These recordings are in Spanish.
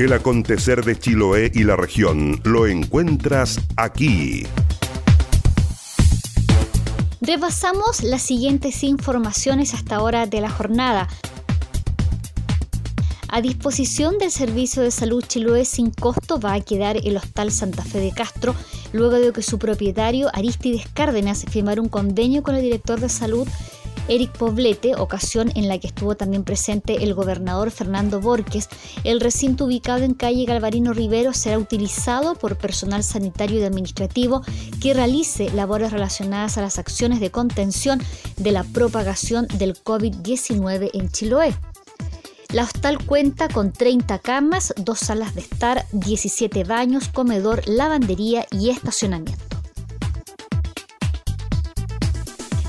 El acontecer de Chiloé y la región lo encuentras aquí. Repasamos las siguientes informaciones hasta ahora de la jornada. A disposición del Servicio de Salud Chiloé sin costo va a quedar el Hostal Santa Fe de Castro, luego de que su propietario Aristides Cárdenas firmara un convenio con el director de salud Eric Poblete, ocasión en la que estuvo también presente el gobernador Fernando Borges, el recinto ubicado en calle Galvarino Rivero será utilizado por personal sanitario y administrativo que realice labores relacionadas a las acciones de contención de la propagación del COVID-19 en Chiloé. La hostal cuenta con 30 camas, dos salas de estar, 17 baños, comedor, lavandería y estacionamiento.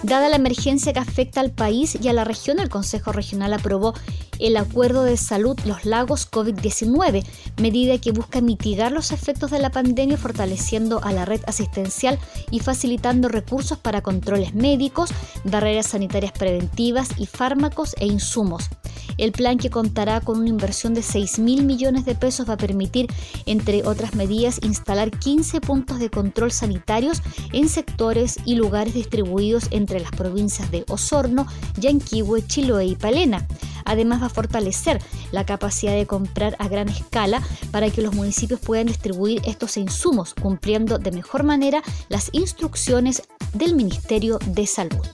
Dada la emergencia que afecta al país y a la región, el Consejo Regional aprobó el Acuerdo de Salud Los Lagos COVID-19, medida que busca mitigar los efectos de la pandemia fortaleciendo a la red asistencial y facilitando recursos para controles médicos, barreras sanitarias preventivas y fármacos e insumos. El plan que contará con una inversión de 6 mil millones de pesos va a permitir, entre otras medidas, instalar 15 puntos de control sanitarios en sectores y lugares distribuidos entre las provincias de Osorno, Yanquihue, Chiloé y Palena. Además va a fortalecer la capacidad de comprar a gran escala para que los municipios puedan distribuir estos insumos, cumpliendo de mejor manera las instrucciones del Ministerio de Salud.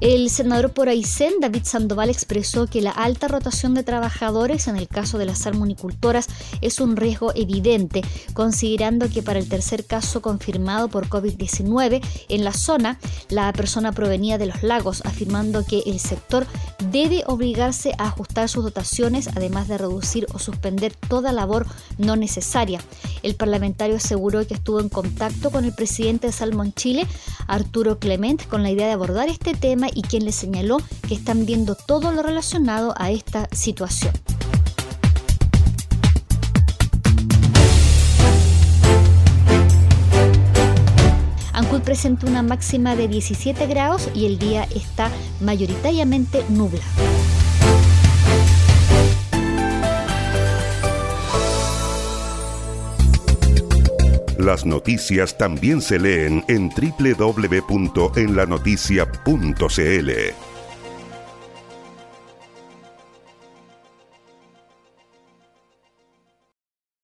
El senador por Aysén, David Sandoval, expresó que la alta rotación de trabajadores en el caso de las salmonicultoras es un riesgo evidente, considerando que para el tercer caso confirmado por COVID-19 en la zona, la persona provenía de los lagos, afirmando que el sector debe obligarse a ajustar sus dotaciones, además de reducir o suspender toda labor no necesaria. El parlamentario aseguró que estuvo en contacto con el presidente de Salmon Chile, Arturo Clement, con la idea de abordar este tema y quien le señaló que están viendo todo lo relacionado a esta situación. Presenta una máxima de 17 grados y el día está mayoritariamente nublado. Las noticias también se leen en www.enlanoticia.cl.